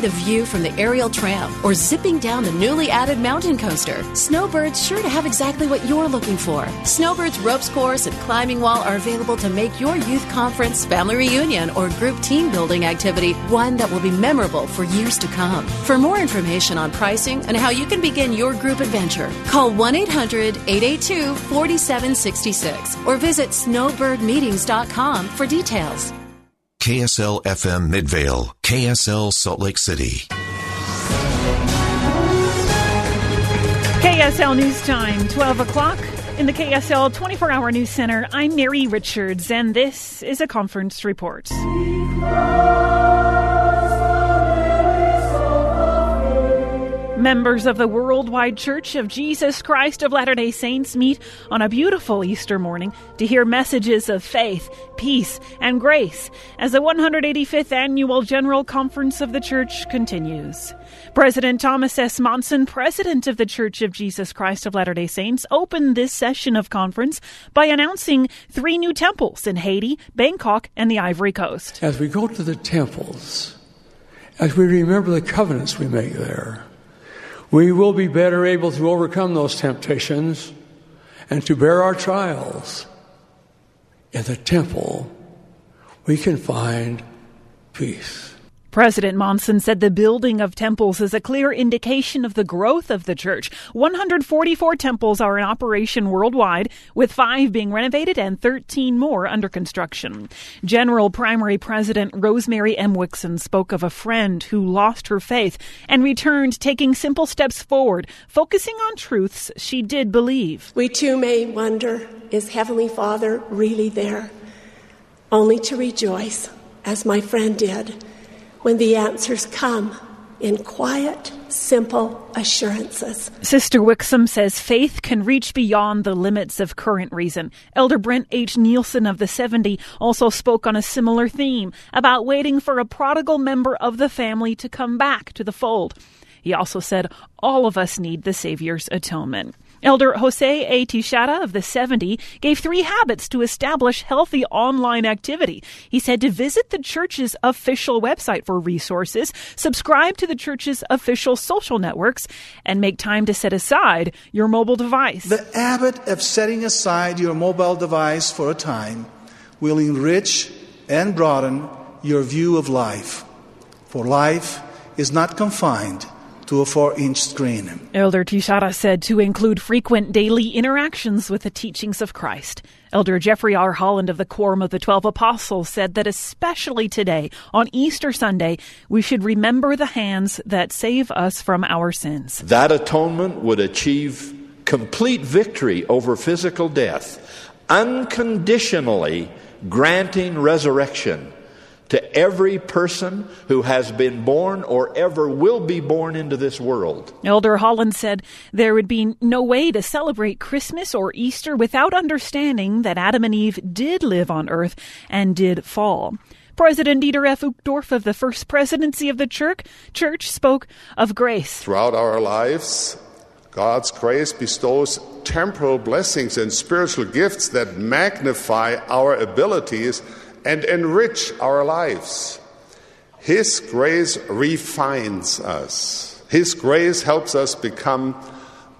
enjoying the view from the aerial tram or zipping down the newly added mountain coaster, Snowbird's sure to have exactly what you're looking for. Snowbird's ropes course and climbing wall are available to make your youth conference, family reunion, or group team building activity one that will be memorable for years to come. For more information on pricing and how you can begin your group adventure, call 1 800 882 4766 or visit snowbirdmeetings.com for details. KSL FM Midvale, KSL Salt Lake City. KSL News Time, 12 o'clock. In the KSL 24 hour news center, I'm Mary Richards, and this is a conference report. Members of the Worldwide Church of Jesus Christ of Latter day Saints meet on a beautiful Easter morning to hear messages of faith, peace, and grace as the 185th Annual General Conference of the Church continues. President Thomas S. Monson, president of the Church of Jesus Christ of Latter day Saints, opened this session of conference by announcing three new temples in Haiti, Bangkok, and the Ivory Coast. As we go to the temples, as we remember the covenants we make there, we will be better able to overcome those temptations and to bear our trials. In the temple, we can find peace. President Monson said the building of temples is a clear indication of the growth of the church. 144 temples are in operation worldwide, with five being renovated and 13 more under construction. General Primary President Rosemary M. Wixom spoke of a friend who lost her faith and returned taking simple steps forward, focusing on truths she did believe. We too may wonder is Heavenly Father really there? Only to rejoice, as my friend did when the answers come in quiet, simple assurances. Sister Wixom says faith can reach beyond the limits of current reason. Elder Brent H. Nielson of the 70 also spoke on a similar theme about waiting for a prodigal member of the family to come back to the fold. He also said all of us need the Savior's atonement. Elder Jose A. Teixeira of the 70 gave three habits to establish healthy online activity. He said to visit the church's official website for resources, subscribe to the church's official social networks, and make time to set aside your mobile device. The habit of setting aside your mobile device for a time will enrich and broaden your view of life. For life is not confined to a four inch screen. Elder Teixeira said to include frequent daily interactions with the teachings of Christ. Elder Jeffrey R. Holland of the Quorum of the Twelve Apostles said that especially today, on Easter Sunday, we should remember the hands that save us from our sins. That atonement would achieve complete victory over physical death, unconditionally granting resurrection to every person who has been born or ever will be born into this world. Elder Holland said there would be no way to celebrate Christmas or Easter without understanding that Adam and Eve did live on earth and did fall. President Dieter F. Uchtdorf of the First Presidency of the Church, Church spoke of grace. Throughout our lives, God's grace bestows temporal blessings and spiritual gifts that magnify our abilities and enrich our lives. His grace refines us. His grace helps us become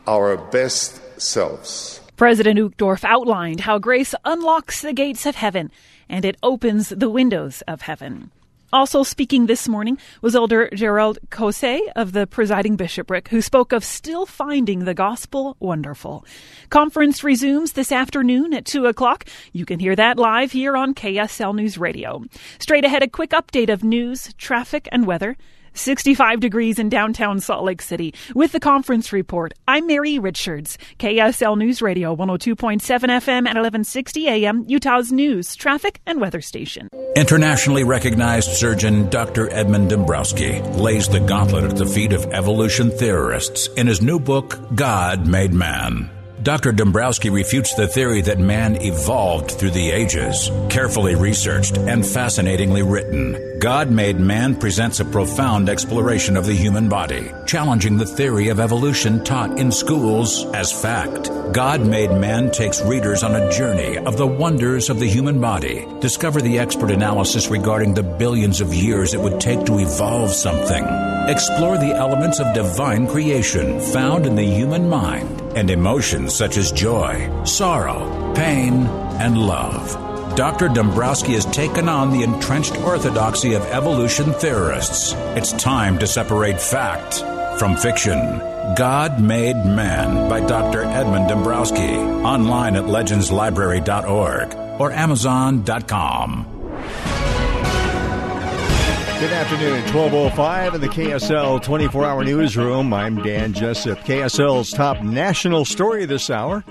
our best selves. President Uchtdorf outlined how grace unlocks the gates of heaven and it opens the windows of heaven. Also speaking this morning was Elder Gerald Caussé of the presiding bishopric, who spoke of still finding the gospel wonderful. Conference resumes this afternoon at 2 o'clock. You can hear that live here on KSL News Radio. Straight ahead, a quick update of news, traffic, and weather. 65 degrees in downtown Salt Lake City. With the conference report, I'm Mary Richards, KSL News Radio 102.7 FM and 1160 AM, Utah's news, traffic, and weather station. Internationally recognized surgeon Dr. Edmund Dombrowski lays the gauntlet at the feet of evolution theorists in his new book, God Made Man. Dr. Dombrowski refutes the theory that man evolved through the ages. Carefully researched and fascinatingly written, God Made Man presents a profound exploration of the human body, challenging the theory of evolution taught in schools as fact. God Made Man takes readers on a journey of the wonders of the human body. Discover the expert analysis regarding the billions of years it would take to evolve something. Explore the elements of divine creation found in the human mind and emotions such as joy, sorrow, pain, and love. Dr. Dombrowski has taken on the entrenched orthodoxy of evolution theorists. It's time to separate fact from fiction. God Made Man by Dr. Edmund Dombrowski. Online at legendslibrary.org or amazon.com. Good afternoon, 1205 in the KSL 24 hour newsroom. I'm Dan Jessup. KSL's top national story this hour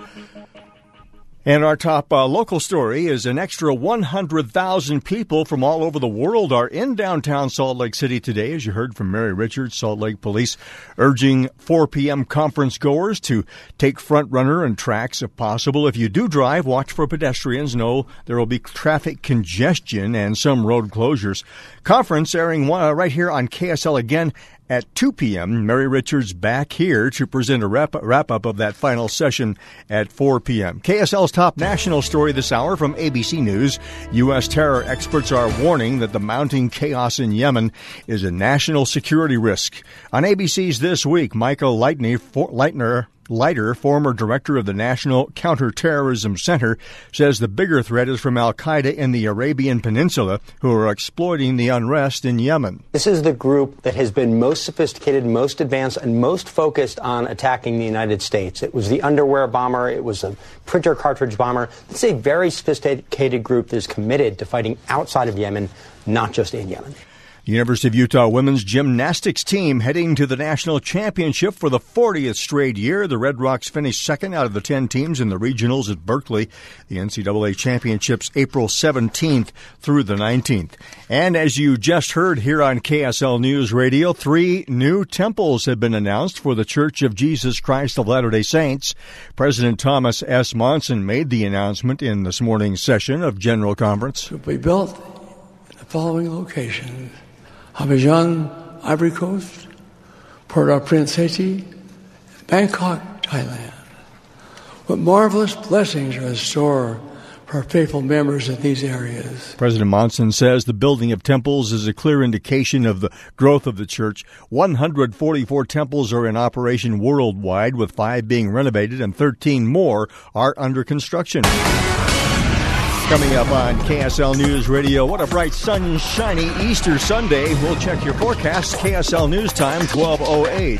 and our top uh, local story is an extra 100,000 people from all over the world are in downtown Salt Lake City today, as you heard from Mary Richards, Salt Lake Police, urging 4 p.m. conference goers to take front runner and TRAX if possible. If you do drive, watch for pedestrians. Know there will be traffic congestion and some road closures. Conference airing uh, right here on KSL again at 2 p.m. Mary Richards back here to present a wrap, wrap up of that final session at 4 p.m. KSL's top national story this hour from ABC News. U.S. terror experts are warning that the mounting chaos in Yemen is a national security risk. On ABC's This Week, Michael Leitner, Leitner Leiter, former director of the National Counterterrorism Center, says the bigger threat is from Al Qaeda in the Arabian Peninsula, who are exploiting the unrest in Yemen. This is the group that has been most sophisticated, most advanced, and most focused on attacking the United States. It was the underwear bomber, it was a printer cartridge bomber. It's a very sophisticated group that is committed to fighting outside of Yemen, not just in Yemen. University of Utah women's gymnastics team heading to the national championship for the 40th straight year. The Red Rocks finished second out of the 10 teams in the regionals at Berkeley. The NCAA championships April 17th through the 19th. And as you just heard here on KSL News Radio, three new temples have been announced for the Church of Jesus Christ of Latter-day Saints. President Thomas S. Monson made the announcement in this morning's session of General Conference. To be built in the following locations. Abidjan, Ivory Coast, Port-au-Prince, Haiti, Bangkok, Thailand. What marvelous blessings are in store for faithful members in these areas. President Monson says the building of temples is a clear indication of the growth of the church. 144 temples are in operation worldwide, with five being renovated and 13 more are under construction. Coming up on KSL News Radio, what a bright, sunshiny Easter Sunday. We'll check your forecast. KSL News Time, 1208.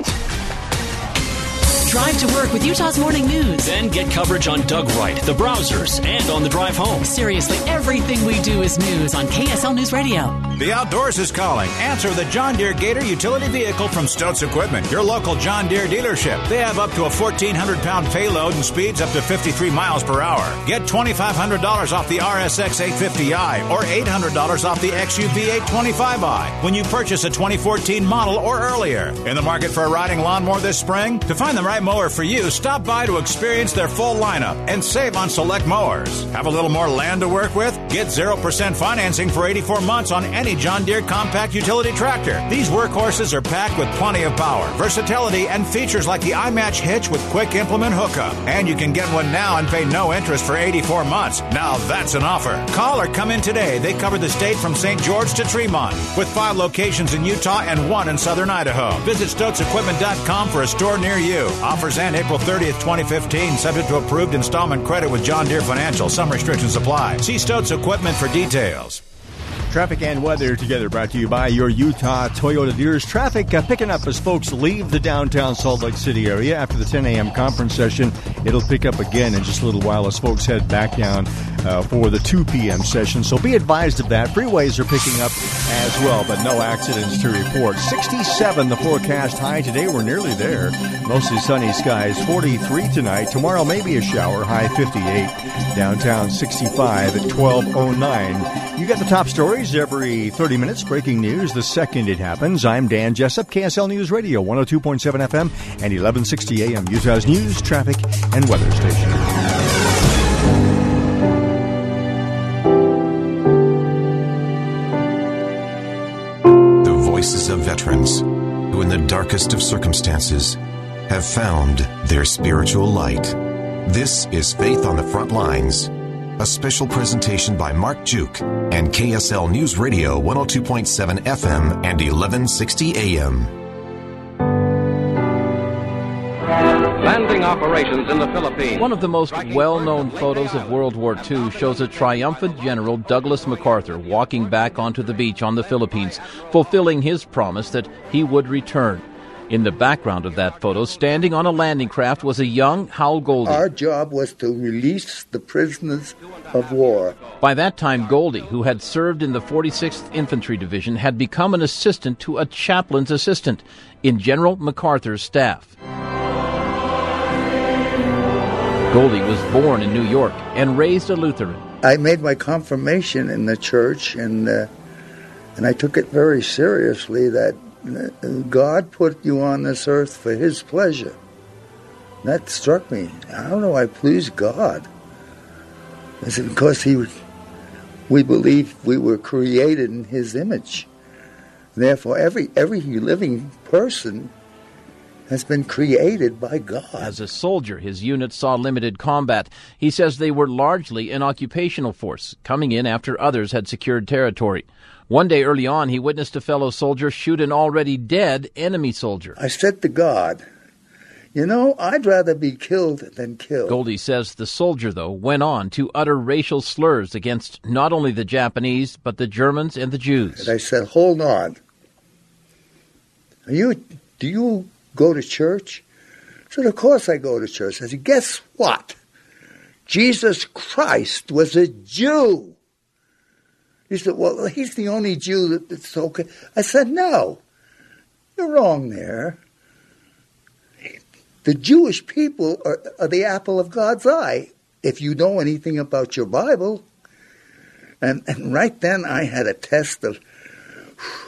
Drive to work with Utah's Morning News. Then get coverage on Doug Wright, the browsers, and on the drive home. Seriously, everything we do is news on KSL News Radio. The outdoors is calling. Answer the John Deere Gator utility vehicle from Stotz Equipment, your local John Deere dealership. They have up to a 1,400 pound payload and speeds up to 53 miles per hour. Get $2,500 off the RSX 850i or $800 off the XUV 825i when you purchase a 2014 model or earlier. In the market for a riding lawnmower this spring? To find the right right mower for you, stop by to experience their full lineup and save on select mowers. Have a little more land to work with? Get 0% financing for 84 months on any John Deere compact utility tractor. These workhorses are packed with plenty of power, versatility, and features like the iMatch hitch with quick implement hookup. And you can get one now and pay no interest for 84 months. Now that's an offer. Call or come in today. They cover the state from St. George to Tremont, with five locations in Utah and one in southern Idaho. Visit StotzEquipment.com for a store near you. Offers end April 30th, 2015, subject to approved installment credit with John Deere Financial. Some restrictions apply. See Stotz Equipment for details. Traffic and weather together brought to you by your Utah Toyota dealers. Traffic uh, picking up as folks leave the downtown Salt Lake City area after the 10 a.m. conference session. It'll pick up again in just a little while as folks head back down uh, for the 2 p.m. session. So be advised of that. Freeways are picking up as well, but no accidents to report. 67 the forecast high today. We're nearly there. Mostly sunny skies. 43 tonight. Tomorrow maybe a shower. High 58. Downtown 65 at 1209 You get the top stories every 30 minutes, breaking news the second it happens. I'm Dan Jessup, KSL News Radio, 102.7 FM and 1160 AM, Utah's news, traffic, and weather station. The voices of veterans who, in the darkest of circumstances, have found their spiritual light. This is Faith on the Front Lines a special presentation by Mark Giauque and KSL News Radio 102.7 FM and 1160 AM. Landing operations in the Philippines. One of the most well known photos of World War II shows a triumphant General Douglas MacArthur walking back onto the beach on the Philippines, fulfilling his promise that he would return. In the background of that photo, standing on a landing craft, was a young Hal Goldie. Our job was to release the prisoners of war. By that time, Goldie, who had served in the 46th Infantry Division, had become an assistant to a chaplain's assistant in General MacArthur's staff. Goldie was born in New York and raised a Lutheran. I made my confirmation in the church, and uh, and I took it very seriously that God put you on this earth for His pleasure. That struck me. How don't know. I please God? Is it because He, we believe we were created in His image. Therefore, every every living person has been created by God. As a soldier, his unit saw limited combat. He says they were largely an occupational force, coming in after others had secured territory. One day early on, he witnessed a fellow soldier shoot an already dead enemy soldier. I said to God, you know, I'd rather be killed than killed. Goldie says the soldier, though, went on to utter racial slurs against not only the Japanese, but the Germans and the Jews. And I said, hold on. Are you, do you go to church? I said, of course I go to church. I said, guess what? Jesus Christ was a Jew. He said, Well, he's the only Jew that's okay. I said, No, you're wrong there. The Jewish people are, are the apple of God's eye. If you know anything about your Bible, and, and right then I had a test of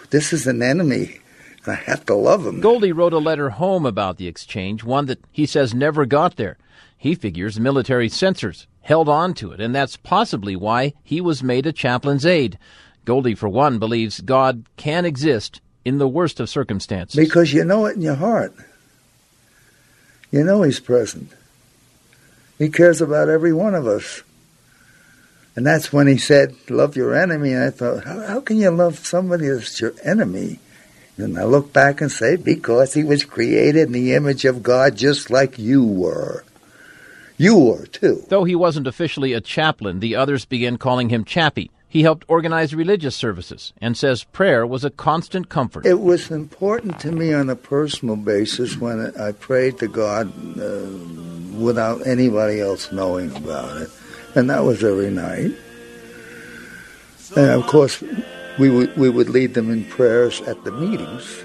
this is an enemy. I have to love him. Goldie wrote a letter home about the exchange, one that he says never got there. He figures military censors held on to it, and that's possibly why he was made a chaplain's aide. Goldie, for one, believes God can exist in the worst of circumstances. Because you know it in your heart. You know He's present. He cares about every one of us. And that's when He said, Love your enemy. And I thought, How, how can you love somebody that's your enemy? And I look back and say, Because he was created in the image of God just like you were. You were, too. Though he wasn't officially a chaplain, the others began calling him Chappie. He helped organize religious services and says prayer was a constant comfort. It was important to me on a personal basis when I prayed to God uh, without anybody else knowing about it. And that was every night. And of course, we would, we would lead them in prayers at the meetings.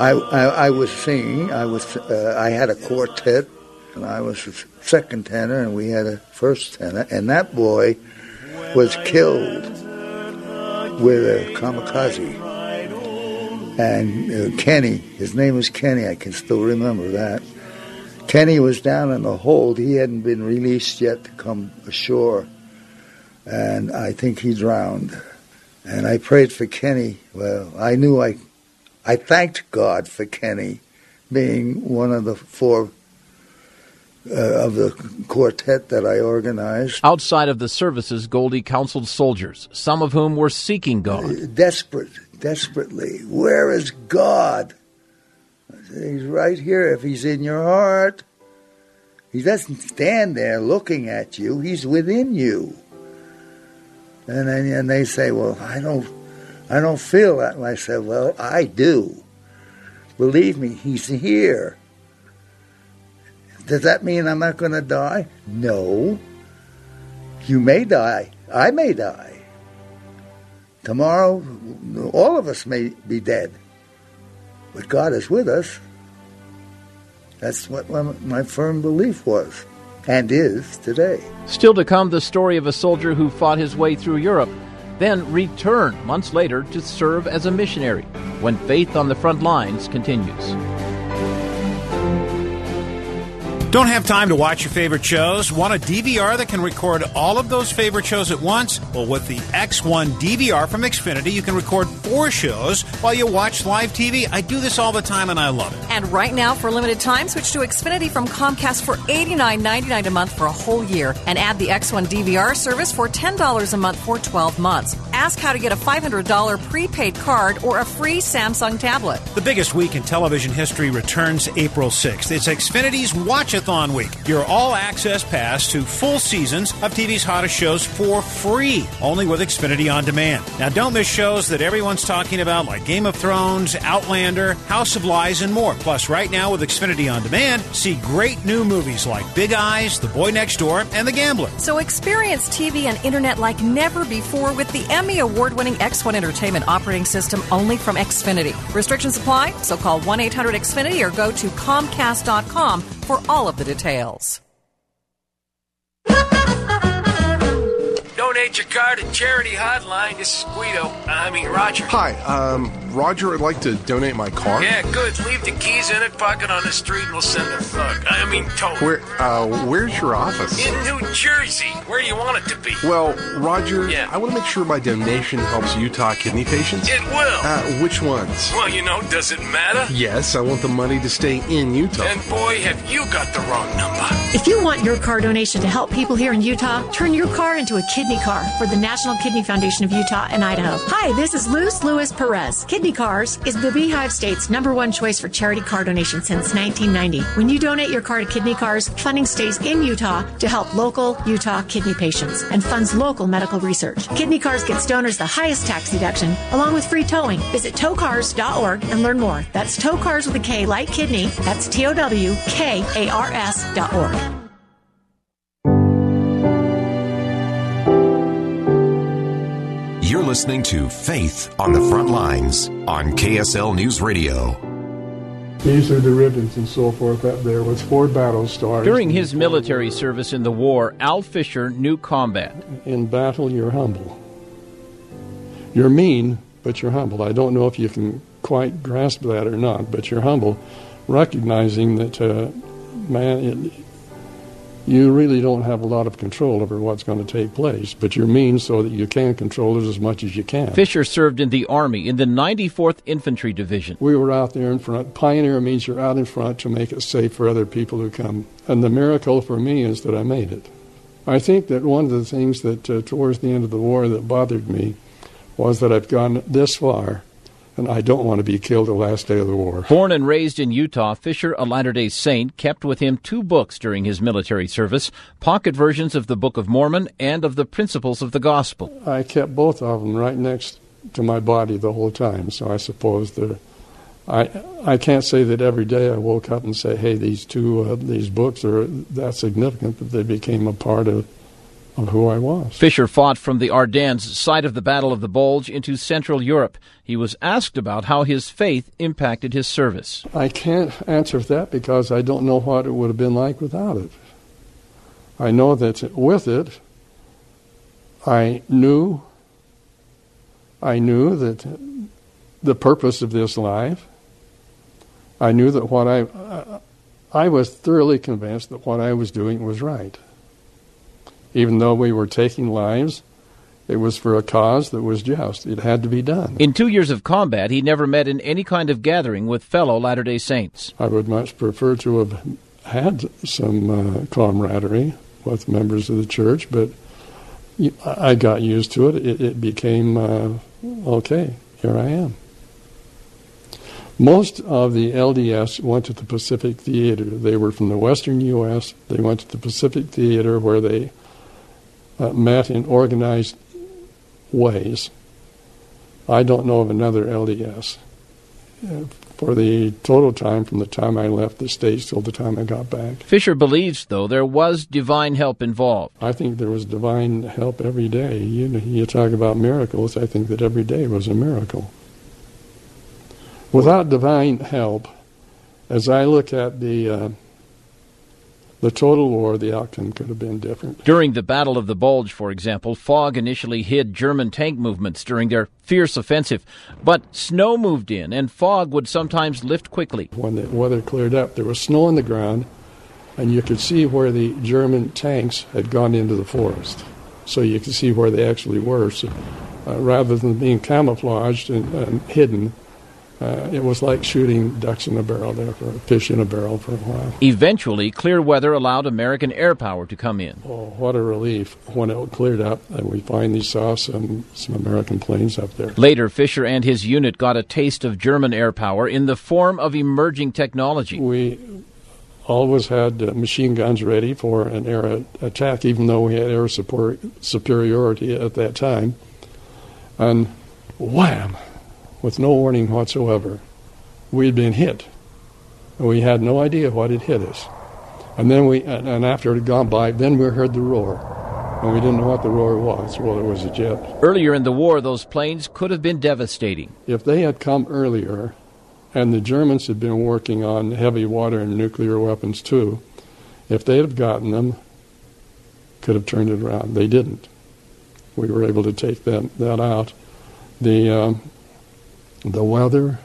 I, I, I was singing. I was uh, I had a quartet and I was second tenor, and we had a first tenor, and that boy was killed with a kamikaze. And uh, Kenny, his name was Kenny, I can still remember that. Kenny was down in the hold. He hadn't been released yet to come ashore. And I think he drowned. And I prayed for Kenny. Well, I knew I, I thanked God for Kenny being one of the four uh, of the quartet that I organized. Outside of the services, Goldie counseled soldiers, some of whom were seeking God. Uh, desperate, desperately. Where is God? He's right here. If He's in your heart, He doesn't stand there looking at you, He's within you. And then and they say, Well, I don't I don't feel that. And I said, Well, I do. Believe me, He's here. Does that mean I'm not going to die? No. You may die. I may die. Tomorrow, all of us may be dead. But God is with us. That's what my, firm belief was and is today. Still to come, the story of a soldier who fought his way through Europe then returned months later to serve as a missionary when Faith on the Front Lines continues. Don't have time to watch your favorite shows? Want a DVR that can record all of those favorite shows at once? Well, with the X1 DVR from Xfinity, you can record four shows while you watch live TV. I do this all the time and I love it. And right now, for limited time, switch to Xfinity from Comcast for $89.99 a month for a whole year and add the X1 DVR service for $10 a month for 12 months. Ask how to get a $500 prepaid card or a free Samsung tablet. The biggest week in television history returns April 6th. It's Xfinity's Watchathon Week. Your all access pass to full seasons of TV's hottest shows for free, only with Xfinity On Demand. Now, don't miss shows that everyone's talking about like Game of Thrones, Outlander, House of Lies, and more. Plus, right now with Xfinity On Demand, see great new movies like Big Eyes, The Boy Next Door, and The Gambler. So experience TV and internet like never before with the Emmy award winning X1 Entertainment operating system only from Xfinity. Restrictions apply, so call 1 800 Xfinity or go to Comcast.com for all of the details. Donate your card to Charity Hotline. This is Guido. I mean, Roger. Hi, um, Roger I'd like to donate my car. Yeah, good. Leave the keys in it, park it on the street, and we'll send a thug. I mean, tow. Where, uh, where's your office? In New Jersey. Where do you want it to be? Well, Roger, Yeah. I want to make sure my donation helps Utah kidney patients. It will. Uh, which ones? well, you know, does it matter? Yes, I want the money to stay in Utah. And boy, have you got the wrong number. If you want your car donation to help people here in Utah, turn your car into a kidney car for the National Kidney Foundation of Utah and Idaho. Hi, this is Luz Lewis Perez. Kidney Cars is the Beehive State's number one choice for charity car donation since 1990. When you donate your car to Kidney Cars, funding stays in Utah to help local Utah kidney patients and funds local medical research. Kidney Cars gets donors the highest tax deduction along with free towing. Visit towkars.org and learn more. That's tow cars with a K like kidney. That's T O W K A R S dot org. Listening to Faith on the Front Lines on KSL News Radio. These are the ribbons and so forth up there with four battle stars. During his military service in the war, Al Fisher knew combat. In battle, you're humble. You're mean, but you're humble. I don't know if you can quite grasp that or not, but you're humble, recognizing that, uh, man, it, you really don't have a lot of control over what's going to take place, but you're mean so that you can control it as much as you can. Fisher served in the Army in the 94th Infantry Division. We were out there in front. Pioneer means you're out in front to make it safe for other people who come. And the miracle for me is that I made it. I think that one of the things that uh, towards the end of the war that bothered me was that I've gone this far and I don't want to be killed the last day of the war. Born and raised in Utah, Fisher, a Latter day Saint, kept with him two books during his military service pocket versions of the Book of Mormon and of the Principles of the Gospel. I kept both of them right next to my body the whole time, so I suppose they're. I I can't say that every day I woke up and say, "Hey, these two uh, these books are that significant that they became a part of of who I was." Fisher fought from the Ardennes, site of the Battle of the Bulge, into Central Europe. He was asked about how his faith impacted his service. I can't answer that because I don't know what it would have been like without it. I know that with it, I knew, I knew that the purpose of this life. I knew that what I, I was thoroughly convinced that what I was doing was right. Even though we were taking lives, it was for a cause that was just. It had to be done. In two years of combat, he never met in any kind of gathering with fellow Latter day Saints. I would much prefer to have had some uh, camaraderie with members of the church, but I got used to it. It, it became uh, okay, here I am. Most of the LDS went to the Pacific Theater. They were from the western U.S., they went to the Pacific Theater where they uh, met in organized ways. I don't know of another LDS. Uh, for the total time from the time I left the States till the time I got back. Fisher believes, though, there was divine help involved. I think there was divine help every day. You, you talk about miracles, I think that every day was a miracle. Without divine help, as I look at the uh, the total war, the outcome could have been different. During the Battle of the Bulge, for example, fog initially hid German tank movements during their fierce offensive, but snow moved in and fog would sometimes lift quickly. When the weather cleared up, there was snow on the ground, and you could see where the German tanks had gone into the forest. So you could see where they actually were. So, uh, rather than being camouflaged and, and hidden, uh, it was like shooting ducks in a barrel there, for fish in a barrel for a while. Eventually, clear weather allowed American air power to come in. Oh, what a relief when it cleared up and we finally saw some, some American planes up there. Later, Fisher and his unit got a taste of German air power in the form of emerging technology. We always had uh, machine guns ready for an air attack, even though we had air support, superiority at that time. And wham! With no warning whatsoever. We had been hit. And we had no idea what had hit us. And then we, and after it had gone by, then we heard the roar. And we didn't know what the roar was. Well, it was a jet. Earlier in the war, those planes could have been devastating. If they had come earlier, and the Germans had been working on heavy water and nuclear weapons too, if they'd have gotten them, could have turned it around. They didn't. We were able to take that, that out. The, um, the weather,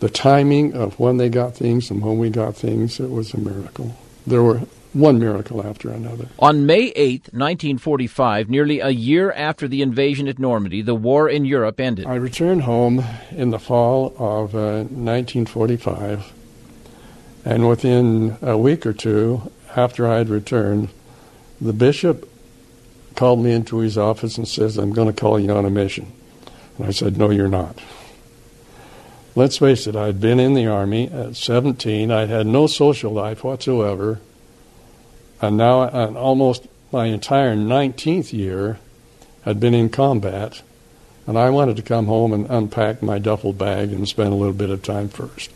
the timing of when they got things and when we got things, it was a miracle. There were one miracle after another. On May 8, 1945, nearly a year after the invasion at Normandy, the war in Europe ended. I returned home in the fall of uh, 1945, and within a week or two after I had returned, the bishop called me into his office and says, I'm going to call you on a mission. And I said, No, you're not. Let's face it, I'd been in the Army at 17. I had no social life whatsoever. And now, and almost my entire 19th year, had been in combat. And I wanted to come home and unpack my duffel bag and spend a little bit of time first.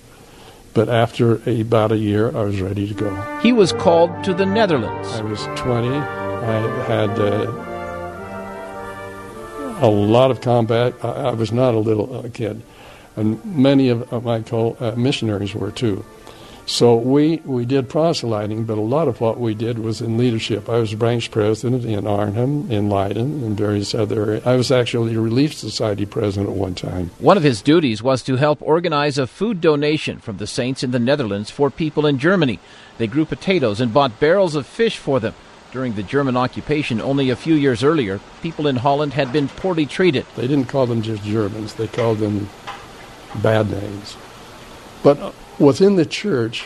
But after about a year, I was ready to go. He was called to the Netherlands. I was 20. I had uh, a lot of combat. I, I was not a little uh, kid, and many of, my co uh, missionaries were too. So we, we did proselyting, but a lot of what we did was in leadership. I was branch president in Arnhem, in Leiden, and various other areas. I was actually a Relief Society president at one time. One of his duties was to help organize a food donation from the saints in the Netherlands for people in Germany. They grew potatoes and bought barrels of fish for them. During the German occupation only a few years earlier, people in Holland had been poorly treated. They didn't call them just Germans, they called them bad names. But uh, within the church,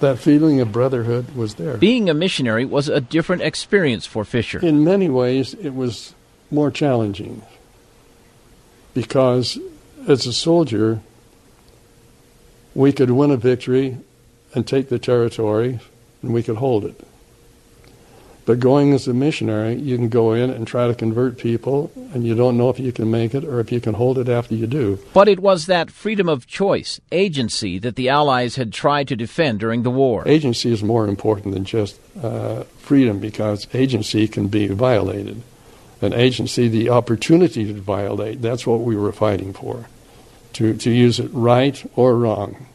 that feeling of brotherhood was there. Being a missionary was a different experience for Fisher. In many ways, it was more challenging because as a soldier, we could win a victory and take the territory and we could hold it. But going as a missionary, you can go in and try to convert people, and you don't know if you can make it or if you can hold it after you do. But it was that freedom of choice, agency, that the Allies had tried to defend during the war. Agency is more important than just uh, freedom because agency can be violated. An agency, the opportunity to violate, that's what we were fighting for. To, to use it right or wrong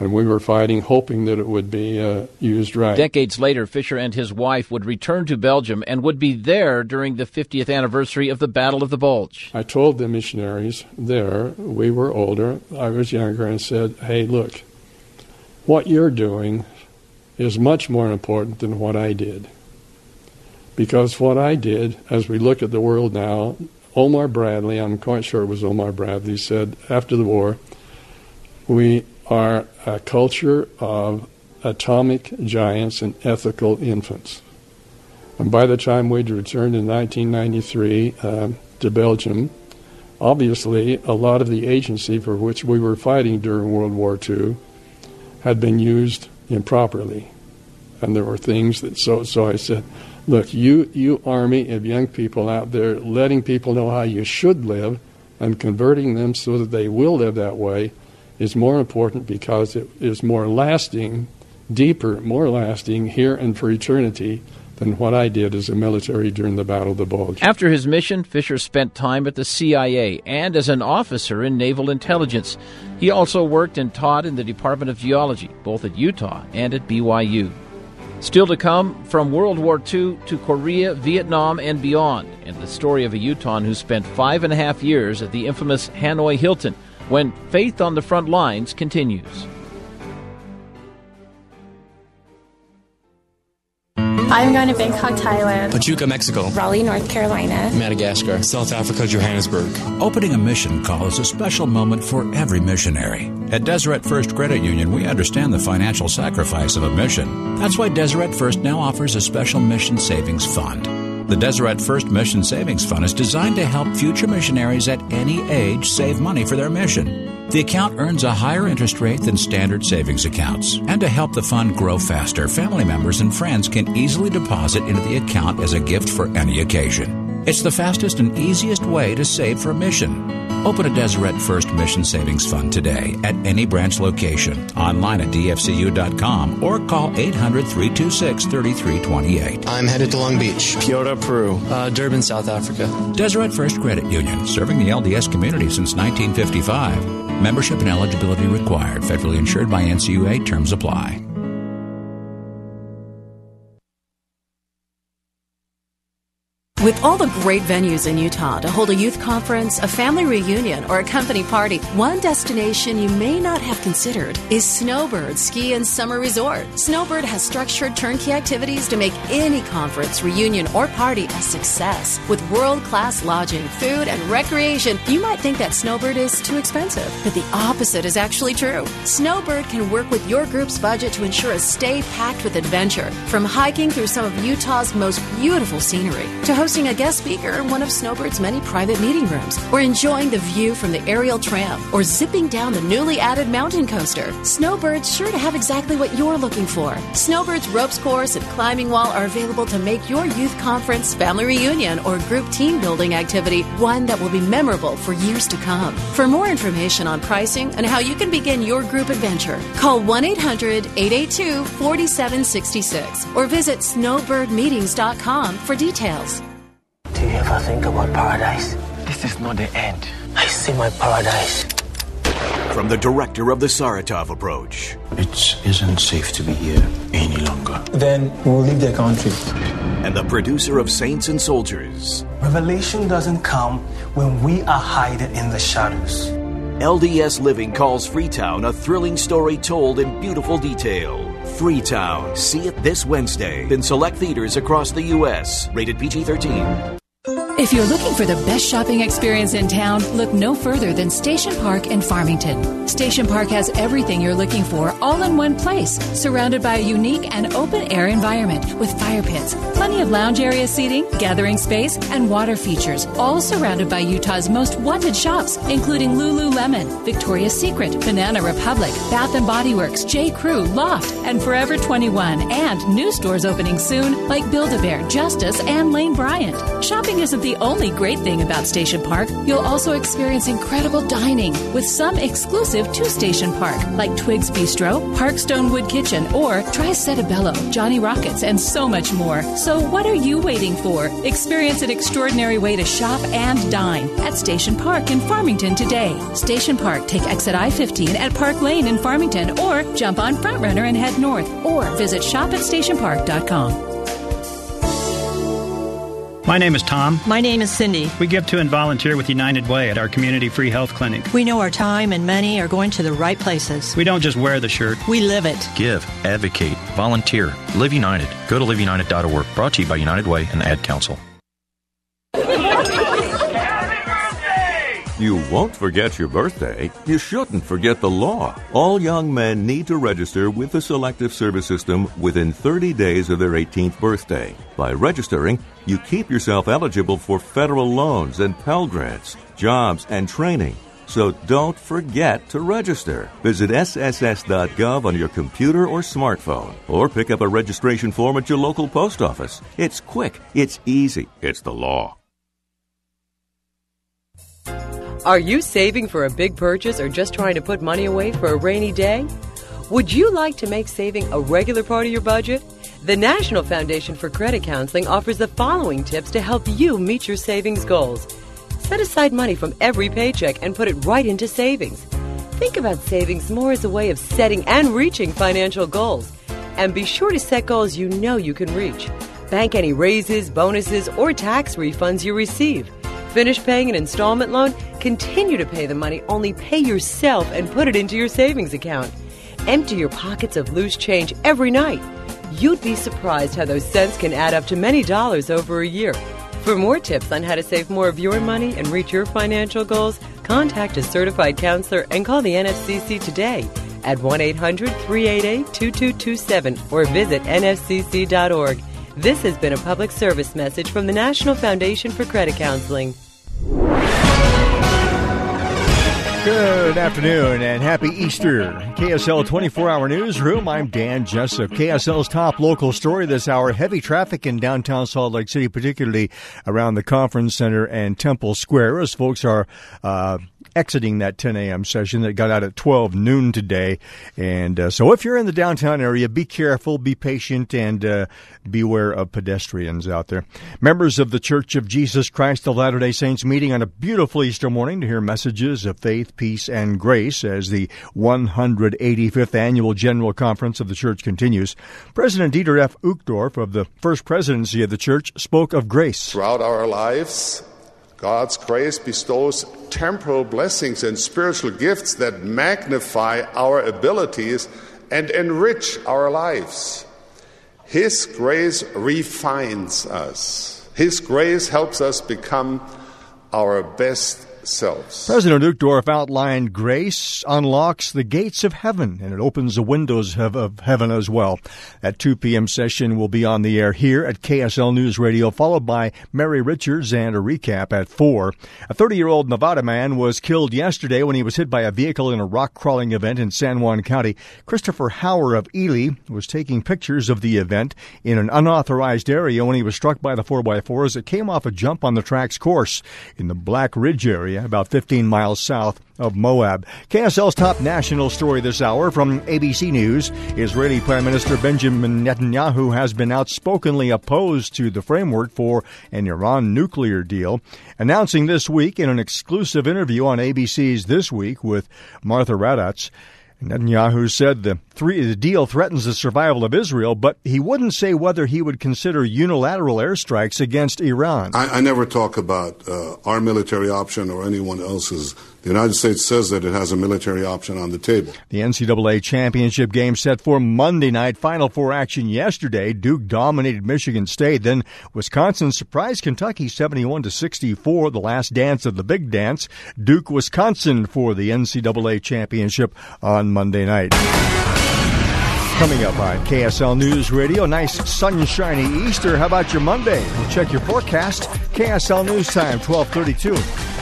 and we were fighting, hoping that it would be uh, used right. Decades later, Fisher and his wife would return to Belgium and would be there during the 50th anniversary of the Battle of the Bulge. I told the missionaries there, we were older, I was younger, and said, hey, look, what you're doing is much more important than what I did. Because what I did, as we look at the world now, Omar Bradley, I'm quite sure it was Omar Bradley, said after the war, we are a culture of atomic giants and ethical infants. And by the time we'd returned in 1993 uh, to Belgium, obviously a lot of the agency for which we were fighting during World War II had been used improperly. And there were things that, so, so I said, look, you, you army of young people out there letting people know how you should live and converting them so that they will live that way is more important because it is more lasting, deeper, more lasting here and for eternity than what I did as a military during the Battle of the Bulge. After his mission, Fisher spent time at the CIA and as an officer in naval intelligence. He also worked and taught in the Department of Geology, both at Utah and at BYU. Still to come, from World War II to Korea, Vietnam, and beyond, and the story of a Utahn who spent five and a half years at the infamous Hanoi Hilton when Faith on the Front Lines continues. I'm going to Bangkok, Thailand. Pachuca, Mexico. Raleigh, North Carolina. Madagascar. South Africa, Johannesburg. Opening a mission call is a special moment for every missionary. At Deseret First Credit Union, we understand the financial sacrifice of a mission. That's why Deseret First now offers a special mission savings fund. The Deseret First Mission Savings Fund is designed to help future missionaries at any age save money for their mission. The account earns a higher interest rate than standard savings accounts. And to help the fund grow faster, family members and friends can easily deposit into the account as a gift for any occasion. It's the fastest and easiest way to save for a mission. Open a Deseret First Mission Savings Fund today at any branch location, online at dfcu.com, or call 800 326 3328. I'm headed to Long Beach. Kyoto, Peru. Uh, Durban, South Africa. Deseret First Credit Union, serving the LDS community since 1955. Membership and eligibility required. Federally insured by NCUA. Terms apply. With all the great venues in Utah to hold a youth conference, a family reunion, or a company party, one destination you may not have considered is Snowbird Ski and Summer Resort. Snowbird has structured turnkey activities to make any conference, reunion, or party a success. With world class lodging, food, and recreation, you might think that Snowbird is too expensive, but the opposite is actually true. Snowbird can work with your group's budget to ensure a stay packed with adventure, from hiking through some of Utah's most beautiful scenery to hosting a guest speaker in one of Snowbird's many private meeting rooms, or enjoying the view from the aerial tram, or zipping down the newly added mountain coaster. Snowbird's sure to have exactly what you're looking for. Snowbird's ropes course and climbing wall are available to make your youth conference, family reunion, or group team building activity one that will be memorable for years to come. For more information on pricing and how you can begin your group adventure, call 1 800 882 4766 or visit snowbirdmeetings.com for details. Do you ever think about paradise? This is not the end. I see my paradise. From the director of the Saratov approach. It isn't safe to be here any longer. Then we'll leave the country. And the producer of Saints and Soldiers. Revelation doesn't come when we are hiding in the shadows. LDS Living calls Freetown a thrilling story told in beautiful detail. Freetown. See it this Wednesday in select theaters across the U.S. Rated PG 13. If you're looking for the best shopping experience in town, look no further than Station Park in Farmington. Station Park has everything you're looking for all in one place, surrounded by a unique and open air environment with fire pits, plenty of lounge area seating, gathering space, and water features, all surrounded by Utah's most wanted shops, including Lululemon, Victoria's Secret, Banana Republic, Bath and Body Works, J. Crew, Loft, and Forever 21, and new stores opening soon like Build-A-Bear, Justice, and Lane Bryant. Shopping isn't the only great thing about Station Park. You'll also experience incredible dining with some exclusive to Station Park, like Twig's Bistro, Parkstone Wood Kitchen, or Try Setabello, Johnny Rockets, and so much more. So what are you waiting for? Experience an extraordinary way to shop and dine at Station Park in Farmington today. Station Park, take exit I-15 at Park Lane in Farmington, or jump on Frontrunner and head north, or visit shopatstationpark.com. My name is Tom. My name is Cindy. We give to and volunteer with United Way at our community free health clinic. We know our time and money are going to the right places. We don't just wear the shirt, we live it. Give, advocate, volunteer. Live United. Go to liveunited.org. Brought to you by United Way and the Ad Council. You won't forget your birthday. You shouldn't forget the law. All young men need to register with the Selective Service System within 30 days of their 18th birthday. By registering, you keep yourself eligible for federal loans and Pell Grants, jobs, and training. So don't forget to register. Visit sss.gov on your computer or smartphone, or pick up a registration form at your local post office. It's quick, it's easy, it's the law. Are you saving for a big purchase or just trying to put money away for a rainy day? Would you like to make saving a regular part of your budget? The National Foundation for Credit Counseling offers the following tips to help you meet your savings goals. Set aside money from every paycheck and put it right into savings. Think about savings more as a way of setting and reaching financial goals. And be sure to set goals you know you can reach. Bank any raises, bonuses, or tax refunds you receive. Finish paying an installment loan, continue to pay the money, only pay yourself and put it into your savings account. Empty your pockets of loose change every night. You'd be surprised how those cents can add up to many dollars over a year. For more tips on how to save more of your money and reach your financial goals, contact a certified counselor and call the NFCC today at 1 800 388 2227 or visit nfcc.org. This has been a public service message from the National Foundation for Credit Counseling. Good afternoon and happy Easter. KSL 24 hour newsroom. I'm Dan Jessup. KSL's top local story this hour heavy traffic in downtown Salt Lake City, particularly around the conference center and Temple Square, as folks are uh, exiting that 10 a.m. session that got out at 12 noon today. And uh, so if you're in the downtown area, be careful, be patient, and uh, beware of pedestrians out there. Members of the Church of Jesus Christ of Latter day Saints meeting on a beautiful Easter morning to hear messages of faith, peace, and grace as the 185th Annual General Conference of the Church continues. President Dieter F. Uchtdorf of the First Presidency of the Church spoke of grace. Throughout our lives, God's grace bestows temporal blessings and spiritual gifts that magnify our abilities and enrich our lives. His grace refines us. His grace helps us become our best selves. President Uchtdorf outlined grace unlocks the gates of heaven and it opens the windows of, of heaven as well. At 2 p.m. session will be on the air here at KSL News Radio, followed by Mary Richards and a recap at 4. A 30 year old Nevada man was killed yesterday when he was hit by a vehicle in a rock crawling event in San Juan County. Christopher Hauer of Ely was taking pictures of the event in an unauthorized area when he was struck by the 4x4 as it came off a jump on the track's course in the Black Ridge area area, about 15 miles south of Moab. KSL's top national story this hour from ABC News Israeli Prime Minister Benjamin Netanyahu has been outspokenly opposed to the framework for an Iran nuclear deal, announcing this week in an exclusive interview on ABC's This Week with Martha Raddatz. Netanyahu said the, three, the deal threatens the survival of Israel, but he wouldn't say whether he would consider unilateral airstrikes against Iran. I, I never talk about uh, our military option or anyone else's the United States says that it has a military option on the table. The NCAA championship game set for Monday night. Final four action yesterday. Duke dominated Michigan State. Then Wisconsin surprised Kentucky 71 to 64. The last dance of the big dance. Duke, Wisconsin for the NCAA championship on Monday night. Coming up on KSL News Radio, nice sunshiny Easter. How about your Monday? We'll check your forecast. KSL News Time, 1232.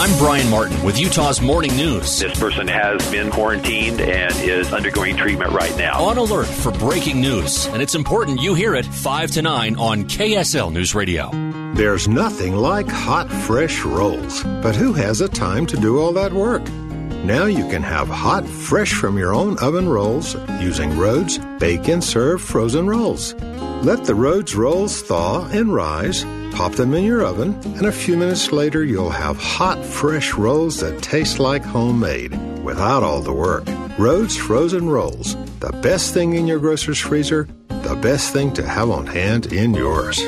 I'm Brian Martin with Utah's Morning News. This person has been quarantined and is undergoing treatment right now. On alert for breaking news, and it's important you hear it 5 to 9 on KSL News Radio. There's nothing like hot, fresh rolls. But who has the time to do all that work? Now you can have hot, fresh from your own oven rolls using Rhodes Bake and Serve frozen rolls. Let the Rhodes rolls thaw and rise Pop them in your oven, and a few minutes later, you'll have hot, fresh rolls that taste like homemade without all the work. Rhodes Frozen Rolls, the best thing in your grocer's freezer, the best thing to have on hand in yours.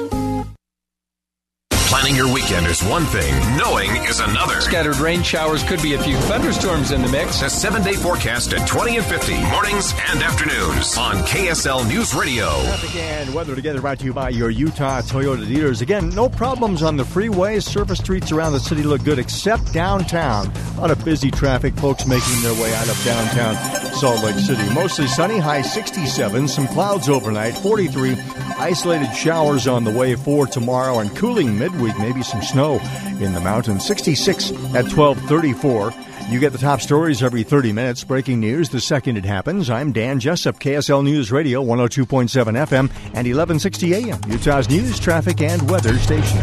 Planning your weekend is one thing, knowing is another. Scattered rain showers could be a few thunderstorms in the mix. A seven day forecast at 20 and 50, mornings and afternoons on KSL News Radio. Traffic and weather together brought to you by your Utah Toyota dealers. Again, no problems on the freeways. Surface streets around the city look good except downtown. A lot of busy traffic, folks making their way out of downtown Salt Lake City. Mostly sunny, high 67, some clouds overnight, 43. Isolated showers on the way for tomorrow and cooling midweek, maybe some snow in the mountains. 66 at 1234. You get the top stories every 30 minutes. Breaking news the second it happens. I'm Dan Jessup, KSL News Radio, 102.7 FM and 1160 AM, Utah's news, traffic, and weather station.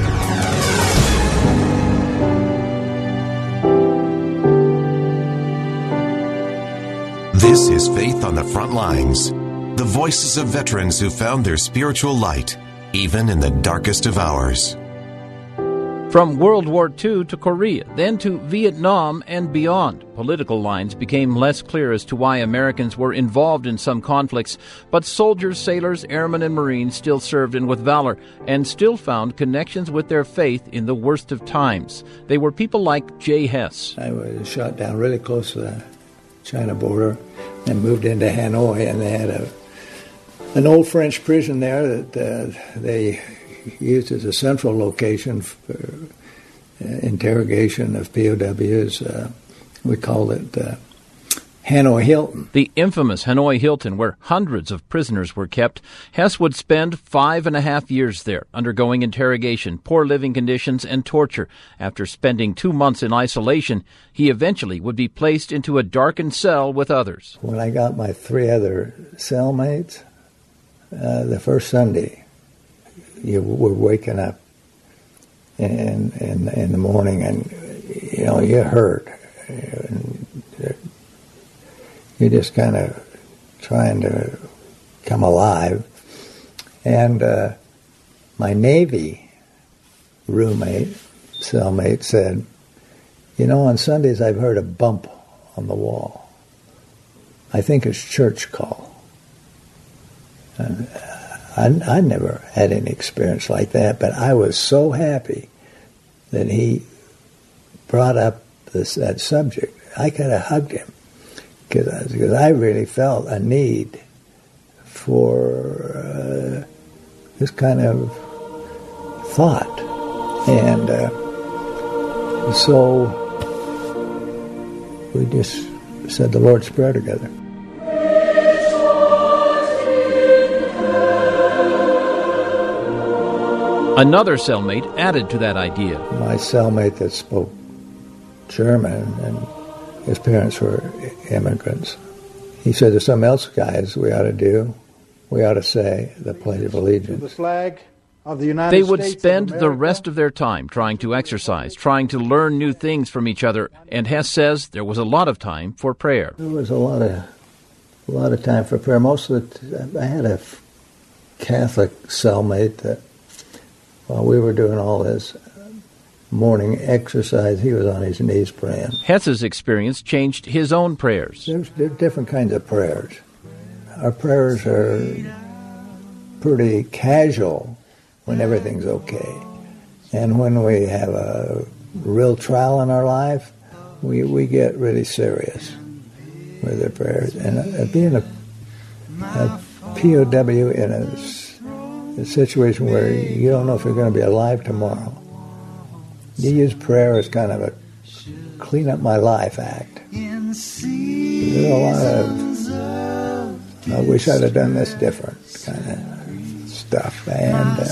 This is Faith on the Front Lines. the voices of veterans who found their spiritual light, even in the darkest of hours. From World War II to Korea, then to Vietnam and beyond, political lines became less clear as to why Americans were involved in some conflicts, but soldiers, sailors, airmen, and Marines still served in with valor and still found connections with their faith in the worst of times. They were people like Jay Hess. I was shot down really close to the China border and moved into Hanoi, and they had a an old French prison there that uh, they used as a central location for uh, interrogation of POWs. Uh, we called it uh, Hanoi Hilton. The infamous Hanoi Hilton, where hundreds of prisoners were kept. Hess would spend five and a half years there, undergoing interrogation, poor living conditions, and torture. After spending two months in isolation, he eventually would be placed into a darkened cell with others. When I got my three other cellmates, uh, the first Sunday, you were waking up in, in, in the morning and, you know, you hurt. You're just kind of trying to come alive. And uh, my Navy roommate, cellmate, said, You know, on Sundays I've heard a bump on the wall. I think it's church call. And I, I never had any experience like that, but I was so happy that he brought up this, that subject. I could have hugged him because I really felt a need for uh, this kind of thought. And uh, so we just said the Lord's Prayer together. Another cellmate added to that idea. My cellmate that spoke German, and his parents were immigrants. He said, There's something else, guys, we ought to do. We ought to say the Pledge of Allegiance. The flag of the United they would States spend the rest of their time trying to exercise, trying to learn new things from each other, and Hess says there was a lot of time for prayer. There was a lot of a lot of time for prayer. Most of the I had a Catholic cellmate that while we were doing all this morning exercise, he was on his knees praying. Hess's experience changed his own prayers. There's, there's different kinds of prayers. Our prayers are pretty casual when everything's okay. And when we have a real trial in our life, we, we get really serious with our prayers. And uh, being a, a POW in a a situation where you don't know if you're going to be alive tomorrow. You use prayer as kind of a clean up my life act. There's a lot of I wish I'd have done this different kind of stuff, and uh,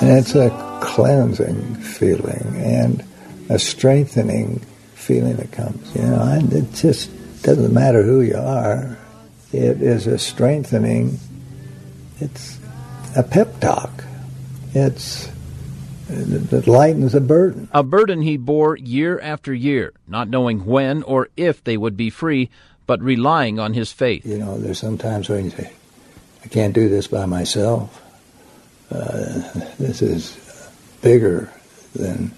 and it's a cleansing feeling and a strengthening feeling that comes. You know, it just doesn't matter who you are. It is a strengthening it's a pep talk. It's it lightens a burden. A burden he bore year after year, not knowing when or if they would be free, but relying on his faith. You know, there's sometimes when you say, I can't do this by myself. Uh, this is bigger than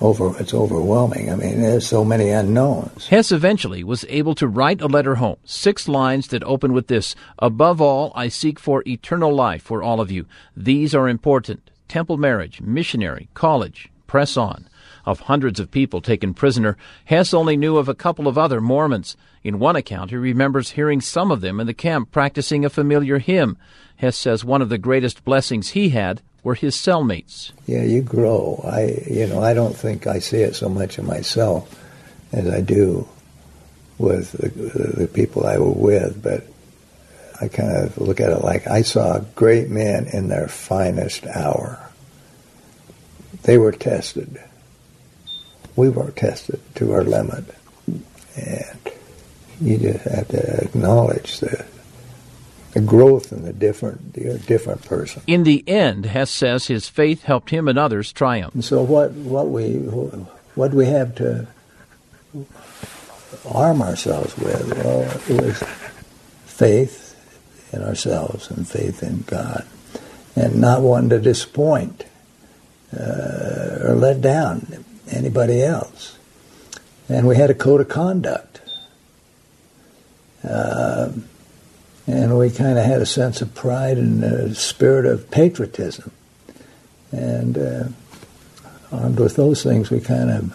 over it's overwhelming. I mean, there's so many unknowns. Hess eventually was able to write a letter home, six lines that open with this Above all, I seek for eternal life for all of you. These are important temple marriage, missionary, college, press on. Of hundreds of people taken prisoner, Hess only knew of a couple of other Mormons. In one account, he remembers hearing some of them in the camp practicing a familiar hymn. Hess says one of the greatest blessings he had were his cellmates. Yeah, you grow. I, you know, I don't think I see it so much in myself as I do with the, the people I were with, but I kind of look at it like I saw great men in their finest hour. They were tested. We were tested to our limit. And you just have to acknowledge the a growth in a different, a different person. In the end, Hess says his faith helped him and others triumph. And so what, what we, what we have to arm ourselves with, well, it was faith in ourselves and faith in God, and not wanting to disappoint uh, or let down anybody else. And we had a code of conduct. Uh, and we kind of had a sense of pride and a spirit of patriotism. And uh, armed with those things, we kind of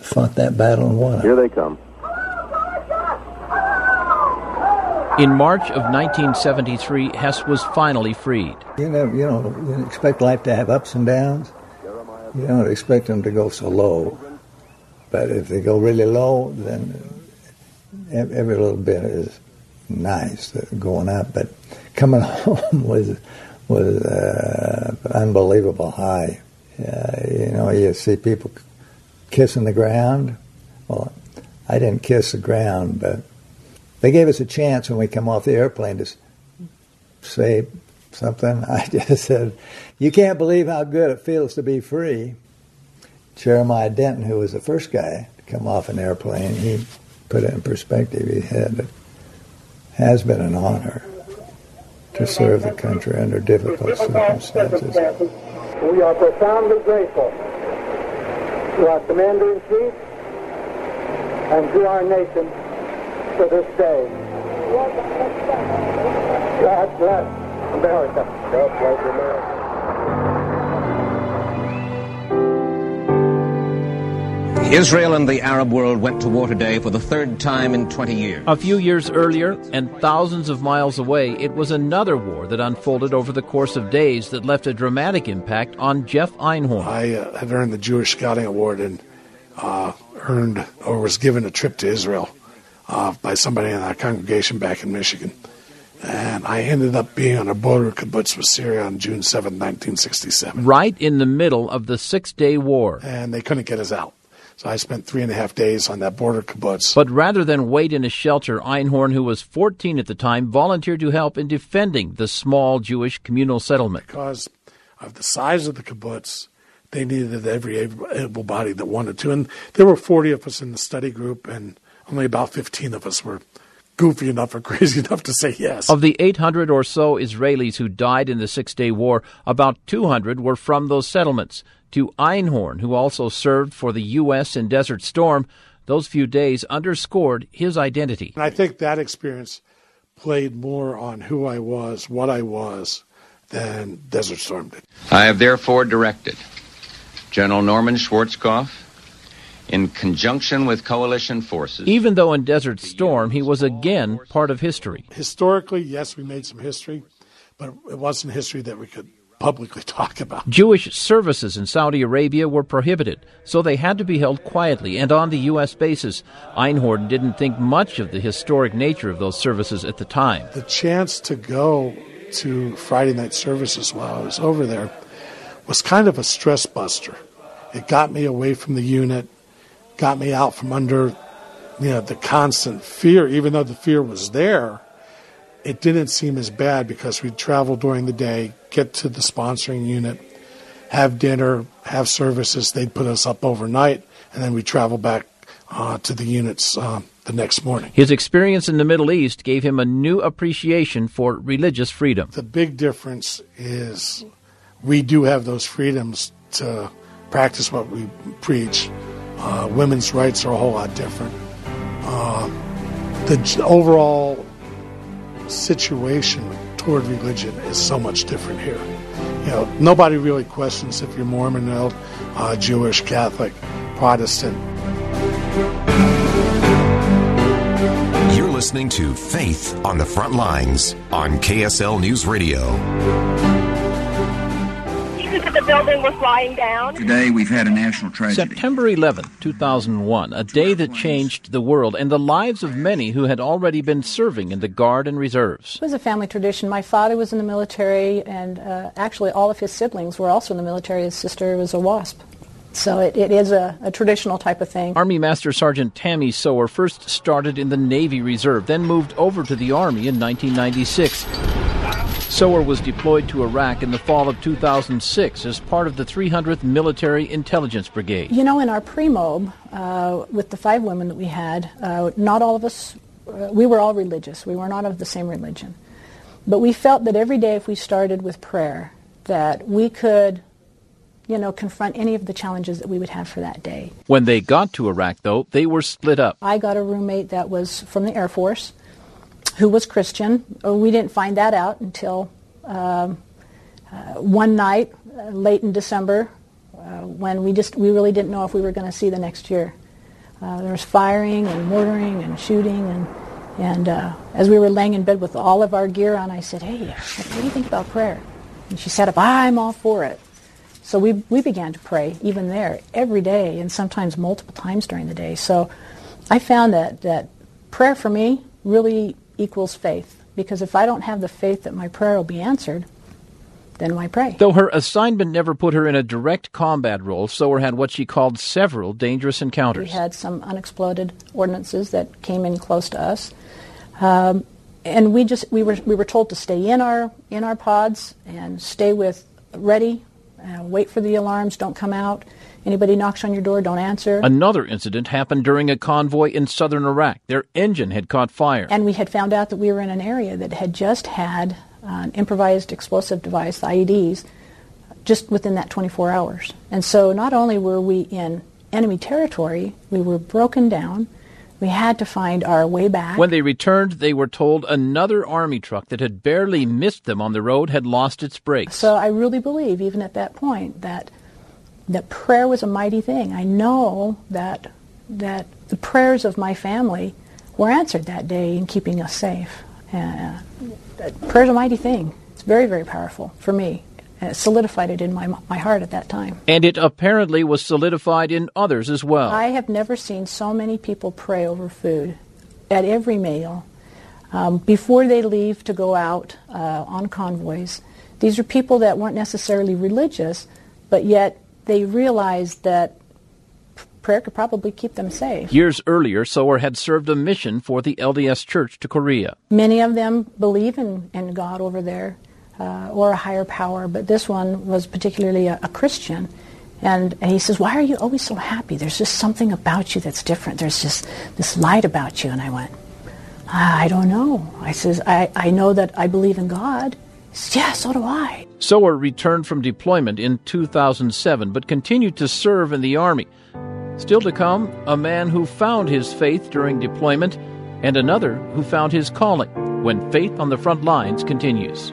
fought that battle and won it. Here they come. In March of 1973, Hess was finally freed. You know, you know, you expect life to have ups and downs. You don't expect them to go so low. But if they go really low, then every little bit is nice going up. But coming home was was uh, unbelievable high. Uh, you know, you see people kissing the ground. Well, I didn't kiss the ground, but they gave us a chance when we come off the airplane to say something. I just said, "You can't believe how good it feels to be free." Jeremiah Denton, who was the first guy to come off an airplane, he put it in perspective. He had "It has been an honor to serve the country under difficult circumstances." We are profoundly grateful to our Commander in Chief and to our nation to this day. God bless America. God bless America. Israel and the Arab world went to war today for the third time in 20 years. A few years earlier, and thousands of miles away, it was another war that unfolded over the course of days that left a dramatic impact on Jeff Einhorn. I uh, have earned the Jewish Scouting Award and uh, earned or was given a trip to Israel uh, by somebody in our congregation back in Michigan. And I ended up being on a border kibbutz with Syria on June 7, 1967. Right in the middle of the Six Day War. And they couldn't get us out. So I spent three and a half days on that border kibbutz. But rather than wait in a shelter, Einhorn, who was 14 at the time, volunteered to help in defending the small Jewish communal settlement. Because of the size of the kibbutz, they needed every able body that wanted to. And there were 40 of us in the study group, and only about 15 of us were goofy enough or crazy enough to say yes. Of the 800 or so Israelis who died in the Six Day War, about 200 were from those settlements. To Einhorn, who also served for the U.S. in Desert Storm, those few days underscored his identity. And I think that experience played more on who I was, what I was, than Desert Storm did. I have therefore directed General Norman Schwarzkopf in conjunction with coalition forces. Even though in Desert Storm he was again part of history. Historically, yes, we made some history, but it wasn't history that we could publicly talk about. Jewish services in Saudi Arabia were prohibited, so they had to be held quietly and on the U.S. bases. Einhorn didn't think much of the historic nature of those services at the time. The chance to go to Friday night services while I was over there was kind of a stress buster. It got me away from the unit, got me out from under you know the constant fear. Even though the fear was there it didn't seem as bad because we'd travel during the day get to the sponsoring unit have dinner have services. They'd put us up overnight and then we travel back uh, to the units uh, the next morning. His experience in the middle east gave him a new appreciation for religious freedom. The big difference is we do have those freedoms to practice what we preach uh, women's rights are a whole lot different. Uh, the overall situation toward religion is so much different here. You know, nobody really questions if you're Mormon, uh, Jewish, Catholic, Protestant. You're listening to Faith on the Front Lines on KSL News Radio building was flying down. Today we've had a national tragedy. September 11, 2001, a day that changed the world and the lives of many who had already been serving in the Guard and Reserves. It was a family tradition. My father was in the military, and uh, actually all of his siblings were also in the military. His sister was a WASP. So it, it is a, a, traditional type of thing. Army Master Sergeant Tammy Sower first started in the Navy Reserve, then moved over to the Army in 1996. Sower was deployed to Iraq in the fall of 2006 as part of the 300th Military Intelligence Brigade. You know, in our pre-mob, uh, with the five women that we had, uh, not all of us uh, we were all religious. We were not of the same religion. But we felt that every day if we started with prayer, that we could, you know, confront any of the challenges that we would have for that day. When they got to Iraq, though, they were split up. I got a roommate that was from the Air Force who was Christian. Uh, we didn't find that out until um, uh, one night, uh, late in December, uh, when we just we really didn't know if we were going to see the next year. Uh, there was firing and mortaring and shooting, and and uh, as we were laying in bed with all of our gear on, I said, "Hey, what do you think about prayer?" And she said, "I'm all for it." So we we began to pray even there every day, and sometimes multiple times during the day. So I found that that prayer for me really equals faith, because if I don't have the faith that my prayer will be answered, then why pray? Though her assignment never put her in a direct combat role, Sower had what she called several dangerous encounters. We had some unexploded ordinances that came in close to us, um, and we just we were we were told to stay in our in our pods and stay with ready, uh, wait for the alarms, don't come out. Anybody knocks on your door, don't answer. Another incident happened during a convoy in southern Iraq. Their engine had caught fire. And we had found out that we were in an area that had just had uh, an improvised explosive device, the IEDs, just within that 24 hours. And so not only were we in enemy territory, we were broken down. We had to find our way back. When they returned, they were told another army truck that had barely missed them on the road had lost its brakes. So I really believe, even at that point, that that prayer was a mighty thing. I know that that the prayers of my family were answered that day in keeping us safe. Uh, prayer is a mighty thing. It's very, very powerful for me. And it solidified it in my, my heart at that time. And it apparently was solidified in others as well. I have never seen so many people pray over food at every meal um, before they leave to go out uh, on convoys. These are people that weren't necessarily religious, but yet they realized that prayer could probably keep them safe. Years earlier, Sower had served a mission for the LDS Church to Korea. Many of them believe in, in God over there uh, or a higher power, but this one was particularly a, a Christian. And, and, he says, Why are you always so happy? There's just something about you that's different. There's just this light about you. And I went, I don't know. I says, I, I know that I believe in God. Yeah, so do I. Sower returned from deployment in 2007, but continued to serve in the Army. Still to come, a man who found his faith during deployment, and another who found his calling when Faith on the Front Lines continues.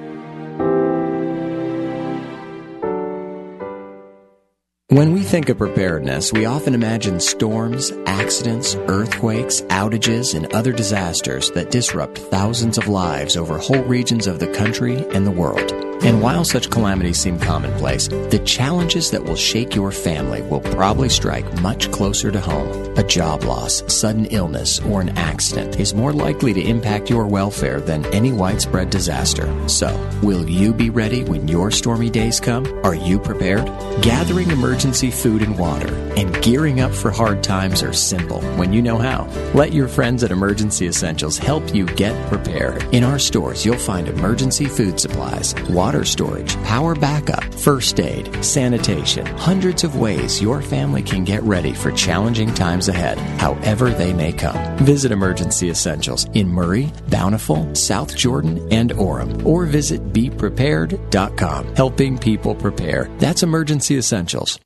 When we think of preparedness, we often imagine storms, accidents, earthquakes, outages, and other disasters that disrupt thousands of lives over whole regions of the country and the world. And while such calamities seem commonplace, the challenges that will shake your family will probably strike much closer to home. A job loss, sudden illness, or an accident is more likely to impact your welfare than any widespread disaster. So, will you be ready when your stormy days come? Are you prepared? Gathering emergency food and water and gearing up for hard times are simple when you know how. Let your friends at Emergency Essentials help you get prepared. In our stores, you'll find emergency food supplies, water storage, power backup, first aid, sanitation, hundreds of ways your family can get ready for challenging times ahead, however they may come. Visit Emergency Essentials in Murray, Bountiful, South Jordan, and Orem, or visit beprepared.com. Helping people prepare. That's Emergency Essentials.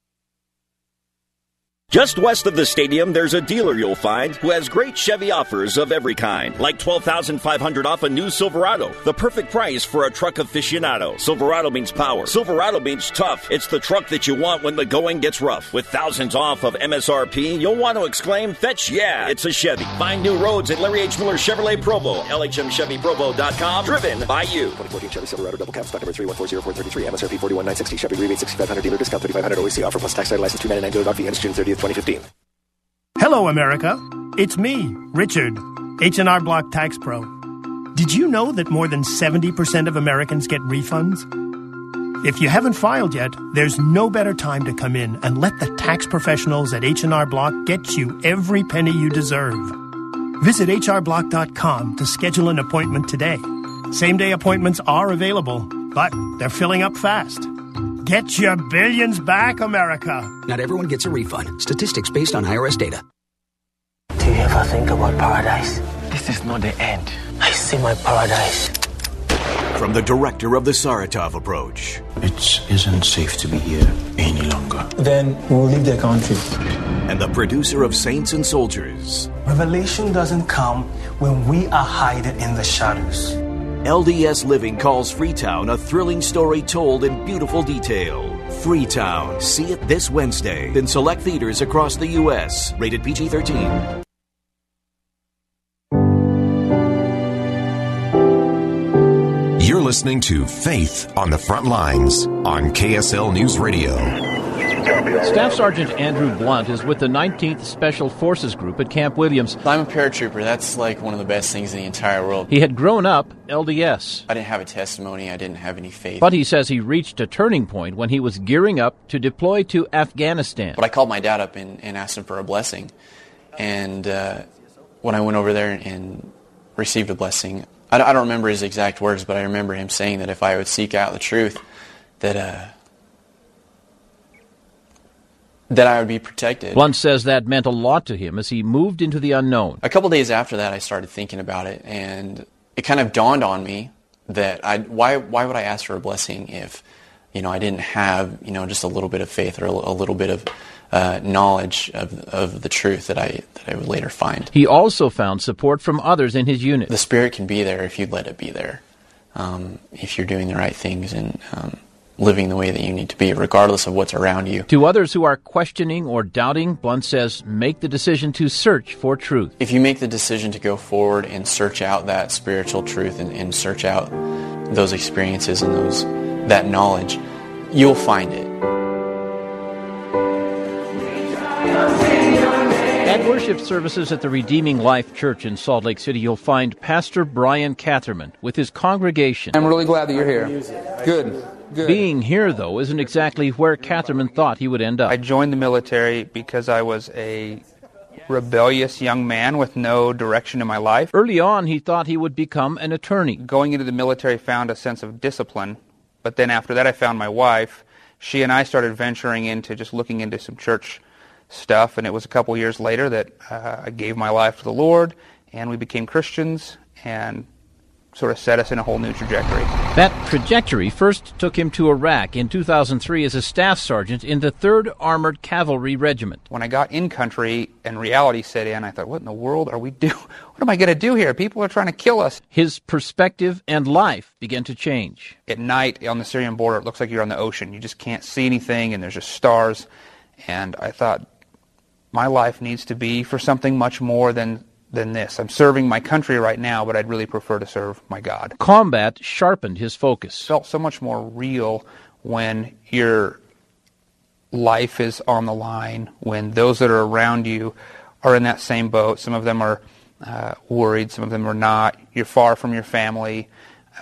Just west of the stadium, there's a dealer you'll find who has great Chevy offers of every kind, like 12500 off a new Silverado, the perfect price for a truck aficionado. Silverado means power. Silverado means tough. It's the truck that you want when the going gets rough. With thousands off of MSRP, you'll want to exclaim, fetch yeah, it's a Chevy. Find new roads at Larry H. Miller Chevrolet Provo, LHMChevyProvo.com, driven by you. 2014 Chevy Silverado double cab, stock number 3140 MSRP 41960, Chevy rebate 6500 dealer discount 3500 OEC offer plus tax title license 299 good fee ends June 30th. 2015. Hello, America. It's me, Richard, H&R Block Tax Pro. Did you know that more than 70% of Americans get refunds? If you haven't filed yet, there's no better time to come in and let the tax professionals at H&R Block get you every penny you deserve. Visit hrblock.com to schedule an appointment today. Same-day appointments are available, but they're filling up fast. Get your billions back, America. Not everyone gets a refund. Statistics based on IRS data. Do you ever think about paradise? This is not the end. I see my paradise. From the director of the Saratov approach. It isn't safe to be here any longer. Then we'll leave the country. And the producer of Saints and Soldiers. Revelation doesn't come when we are hiding in the shadows. LDS Living calls Freetown a thrilling story told in beautiful detail. Freetown. See it this Wednesday in select theaters across the U.S. Rated PG 13. You're listening to Faith on the Front Lines on KSL News Radio. Staff Sergeant Andrew Blunt is with the 19th Special Forces Group at Camp Williams. I'm a paratrooper. That's like one of the best things in the entire world. He had grown up LDS. I didn't have a testimony. I didn't have any faith. But he says he reached a turning point when he was gearing up to deploy to Afghanistan. But I called my dad up and, and asked him for a blessing. And uh, when I went over there and received a blessing, I don't remember his exact words, but I remember him saying that if I would seek out the truth, that uh, that I would be protected. Blunt says that meant a lot to him as he moved into the unknown. A couple days after that, I started thinking about it, and it kind of dawned on me that I why why would I ask for a blessing if you know I didn't have you know just a little bit of faith or a, a little bit of uh, knowledge of, of the truth that I that I would later find. He also found support from others in his unit. The spirit can be there if you let it be there, um, if you're doing the right things and um, living the way that you need to be, regardless of what's around you. To others who are questioning or doubting, Blunt says, make the decision to search for truth. If you make the decision to go forward and search out that spiritual truth and, and search out those experiences and those that knowledge, you'll find it. At worship services at the Redeeming Life Church in Salt Lake City, you'll find Pastor Brian Catherman with his congregation. I'm really glad that you're here. Good. Good. Being here, though, isn't exactly where Catherman thought he would end up. I joined the military because I was a rebellious young man with no direction in my life. Early on, he thought he would become an attorney. Going into the military found a sense of discipline, but then after that I found my wife. She and I started venturing into just looking into some church stuff, and it was a couple years later that uh, I gave my life to the Lord, and we became Christians, and sort of set us in a whole new trajectory. That trajectory first took him to Iraq in 2003 as a staff sergeant in the 3rd Armored Cavalry Regiment. When I got in country and reality set in, I thought, what in the world are we doing? What am I going to do here? People are trying to kill us. His perspective and life began to change. At night on the Syrian border, it looks like you're on the ocean. You just can't see anything, and there's just stars. And I thought, my life needs to be for something much more than than this. I'm serving my country right now, but I'd really prefer to serve my God. Combat sharpened his focus. Felt so much more real when your life is on the line, when those that are around you are in that same boat. Some of them are uh, worried, some of them are not. You're far from your family.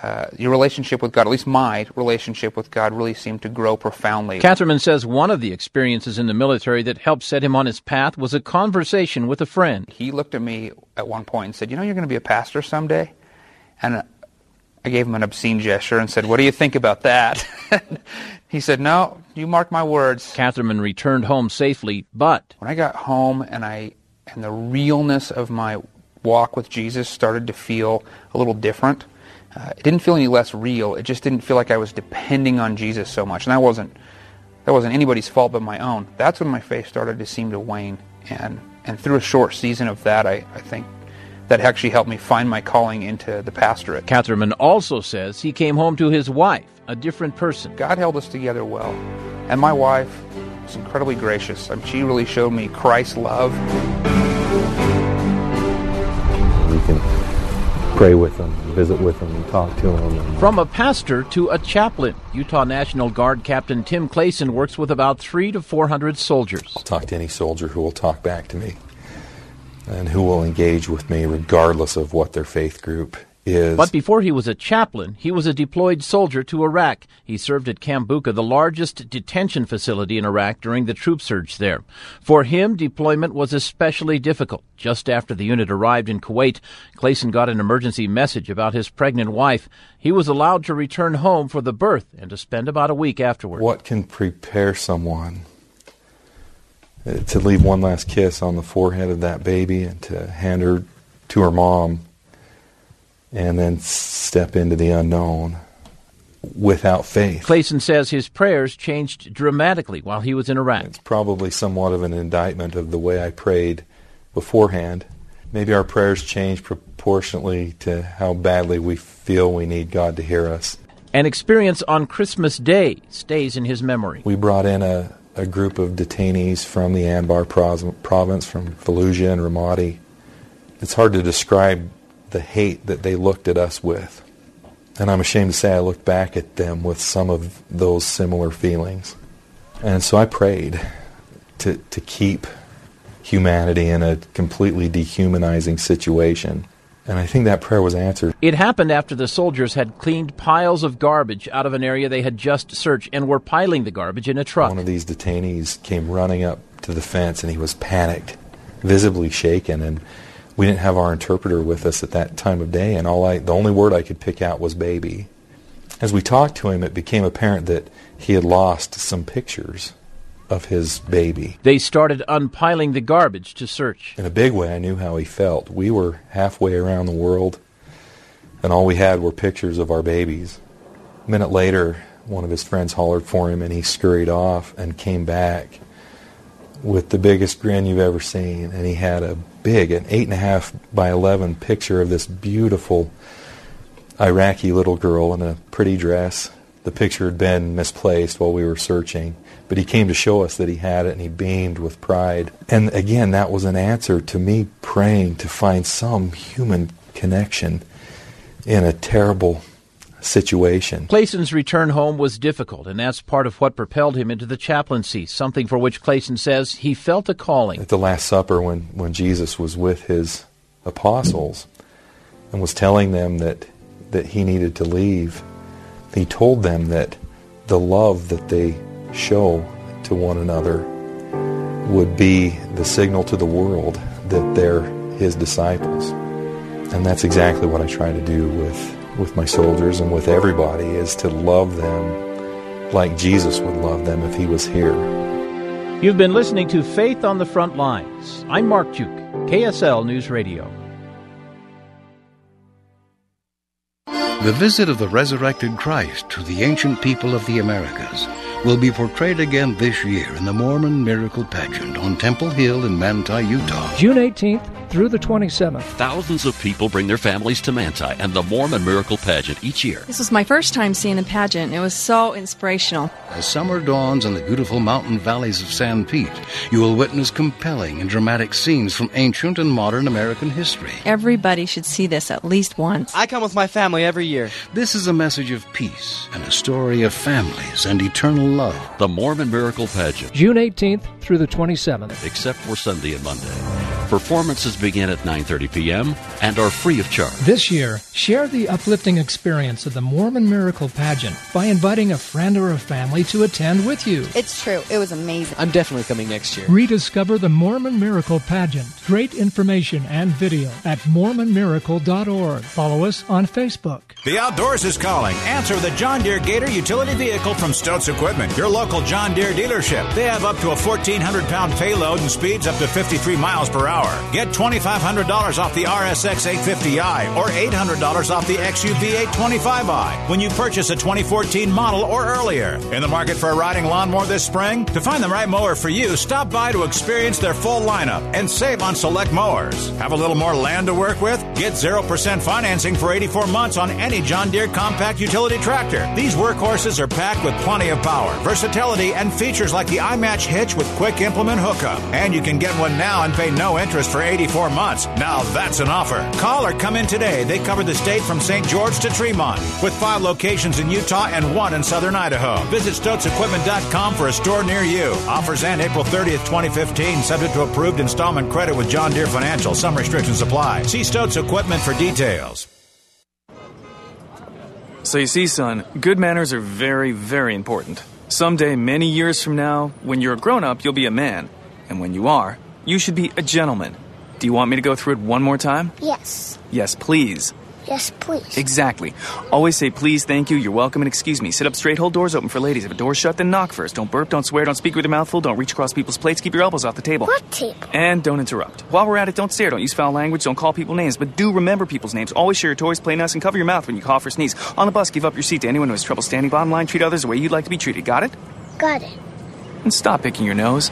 Uh, your relationship with God, at least my relationship with God, really seemed to grow profoundly. Catherman says one of the experiences in the military that helped set him on his path was a conversation with a friend. He looked at me at one point and said, You know, you're going to be a pastor someday? And I gave him an obscene gesture and said, What do you think about that? he said, No, you mark my words. Catherman returned home safely, but. When I got home and I and the realness of my walk with Jesus started to feel a little different uh, it didn't feel any less real. It just didn't feel like I was depending on Jesus so much, and that wasn't that wasn't anybody's fault but my own. That's when my faith started to seem to wane, and and through a short season of that, I, I think that actually helped me find my calling into the pastorate. Catherman also says he came home to his wife, a different person. God held us together well, and my wife was incredibly gracious. I mean, she really showed me Christ's love. Pray with them, visit with them, and talk to them. From a pastor to a chaplain, Utah National Guard Captain Tim Clayson works with about three to four hundred soldiers. I'll talk to any soldier who will talk back to me and who will engage with me regardless of what their faith group is. But before he was a chaplain, he was a deployed soldier to Iraq. He served at Camp Bucca, the largest detention facility in Iraq during the troop surge there. For him, deployment was especially difficult. Just after the unit arrived in Kuwait, Clayson got an emergency message about his pregnant wife. He was allowed to return home for the birth and to spend about a week afterward. What can prepare someone uh, to leave one last kiss on the forehead of that baby and to hand her to her mom and then step into the unknown without faith. Clayson says his prayers changed dramatically while he was in Iraq. It's probably somewhat of an indictment of the way I prayed beforehand. Maybe our prayers change proportionately to how badly we feel we need God to hear us. An experience on Christmas Day stays in his memory. We brought in a, a group of detainees from the Anbar province, from Fallujah and Ramadi. It's hard to describe the hate that they looked at us with. And I'm ashamed to say I looked back at them with some of those similar feelings. And so I prayed to, to keep humanity in a completely dehumanizing situation. And I think that prayer was answered. It happened after the soldiers had cleaned piles of garbage out of an area they had just searched and were piling the garbage in a truck. One of these detainees came running up to the fence and he was panicked, visibly shaken, and we didn't have our interpreter with us at that time of day, and all I, the only word I could pick out was baby. As we talked to him, it became apparent that he had lost some pictures of his baby. They started unpiling the garbage to search. In a big way, I knew how he felt. We were halfway around the world, and all we had were pictures of our babies. A minute later, one of his friends hollered for him, and he scurried off and came back with the biggest grin you've ever seen, and he had a big, an eight and a half by eleven picture of this beautiful Iraqi little girl in a pretty dress. The picture had been misplaced while we were searching, but he came to show us that he had it, and he beamed with pride. And again, that was an answer to me praying to find some human connection in a terrible situation. Clayson's return home was difficult, and that's part of what propelled him into the chaplaincy, something for which Clayson says he felt a calling. At the Last Supper, when, when Jesus was with his apostles and was telling them that, that he needed to leave, he told them that the love that they show to one another would be the signal to the world that they're his disciples. And that's exactly what I try to do with with my soldiers and with everybody is to love them like Jesus would love them if he was here. You've been listening to Faith on the Front Lines. I'm Mark Giauque, KSL News Radio. The visit of the resurrected Christ to the ancient people of the Americas will be portrayed again this year in the Mormon Miracle Pageant on Temple Hill in Manti, Utah. June 18th through the 27th. Thousands of people bring their families to Manti and the Mormon Miracle Pageant each year. This was my first time seeing a pageant. It was so inspirational. As summer dawns in the beautiful mountain valleys of Sanpete, you will witness compelling and dramatic scenes from ancient and modern American history. Everybody should see this at least once. I come with my family every year. This is a message of peace and a story of families and eternal love. The Mormon Miracle Pageant. June 18th through the 27th. Except for Sunday and Monday. Performances begin at 9:30 p.m. and are free of charge. This year, share the uplifting experience of the Mormon Miracle Pageant by inviting a friend or a family to attend with you. It's true. It was amazing. I'm definitely coming next year. Rediscover the Mormon Miracle Pageant. Great information and video at mormonmiracle.org. Follow us on Facebook. The outdoors is calling. Answer the John Deere Gator utility vehicle from Stotz Equipment, your local John Deere dealership. They have up to a 1,400 pound payload and speeds up to 53 miles per hour. Get $2,500 off the RSX 850i or $800 off the XUV 825i when you purchase a 2014 model or earlier. In the market for a riding lawnmower this spring? To find the right mower for you, stop by to experience their full lineup and save on select mowers. Have a little more land to work with? Get 0% financing for 84 months on any John Deere compact utility tractor. These workhorses are packed with plenty of power, versatility, and features like the iMatch hitch with quick implement hookup. And you can get one now and pay no interest for 84 months. Now that's an offer. Call or come in today. They cover the state from St. George to Tremont, with five locations in Utah and one in southern Idaho. Visit StotzEquipment.com for a store near you. Offers end April 30th, 2015, subject to approved installment credit with John Deere Financial. Some restrictions apply. See Stotz Equipment for details. So you see, son, good manners are very, very important. Someday, many years from now, when you're a grown up, you'll be a man. And when you are, you should be a gentleman. Do you want me to go through it one more time? Yes. Yes, please. Yes, please. Exactly. Always say please, thank you, you're welcome, and excuse me. Sit up straight, hold doors open for ladies. If a door's shut, then knock first. Don't burp, don't swear, don't speak with your mouth full, don't reach across people's plates, keep your elbows off the table. What table? And don't interrupt. While we're at it, don't stare, don't use foul language, don't call people names, but do remember people's names. Always share your toys, play nice, and cover your mouth when you cough or sneeze. On the bus, give up your seat to anyone who has trouble standing bottom line. Treat others the way you'd like to be treated. Got it? Got it. And stop picking your nose.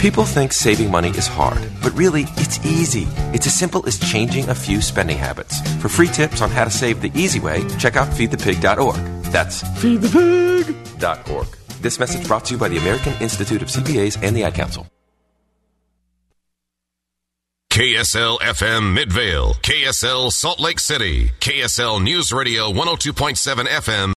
People think saving money is hard, but really, it's easy. It's as simple as changing a few spending habits. For free tips on how to save the easy way, check out feedthepig.org. That's feedthepig.org. This message brought to you by the American Institute of CPAs and the Ad Council. KSL FM Midvale, KSL Salt Lake City, KSL News Radio 102.7 FM.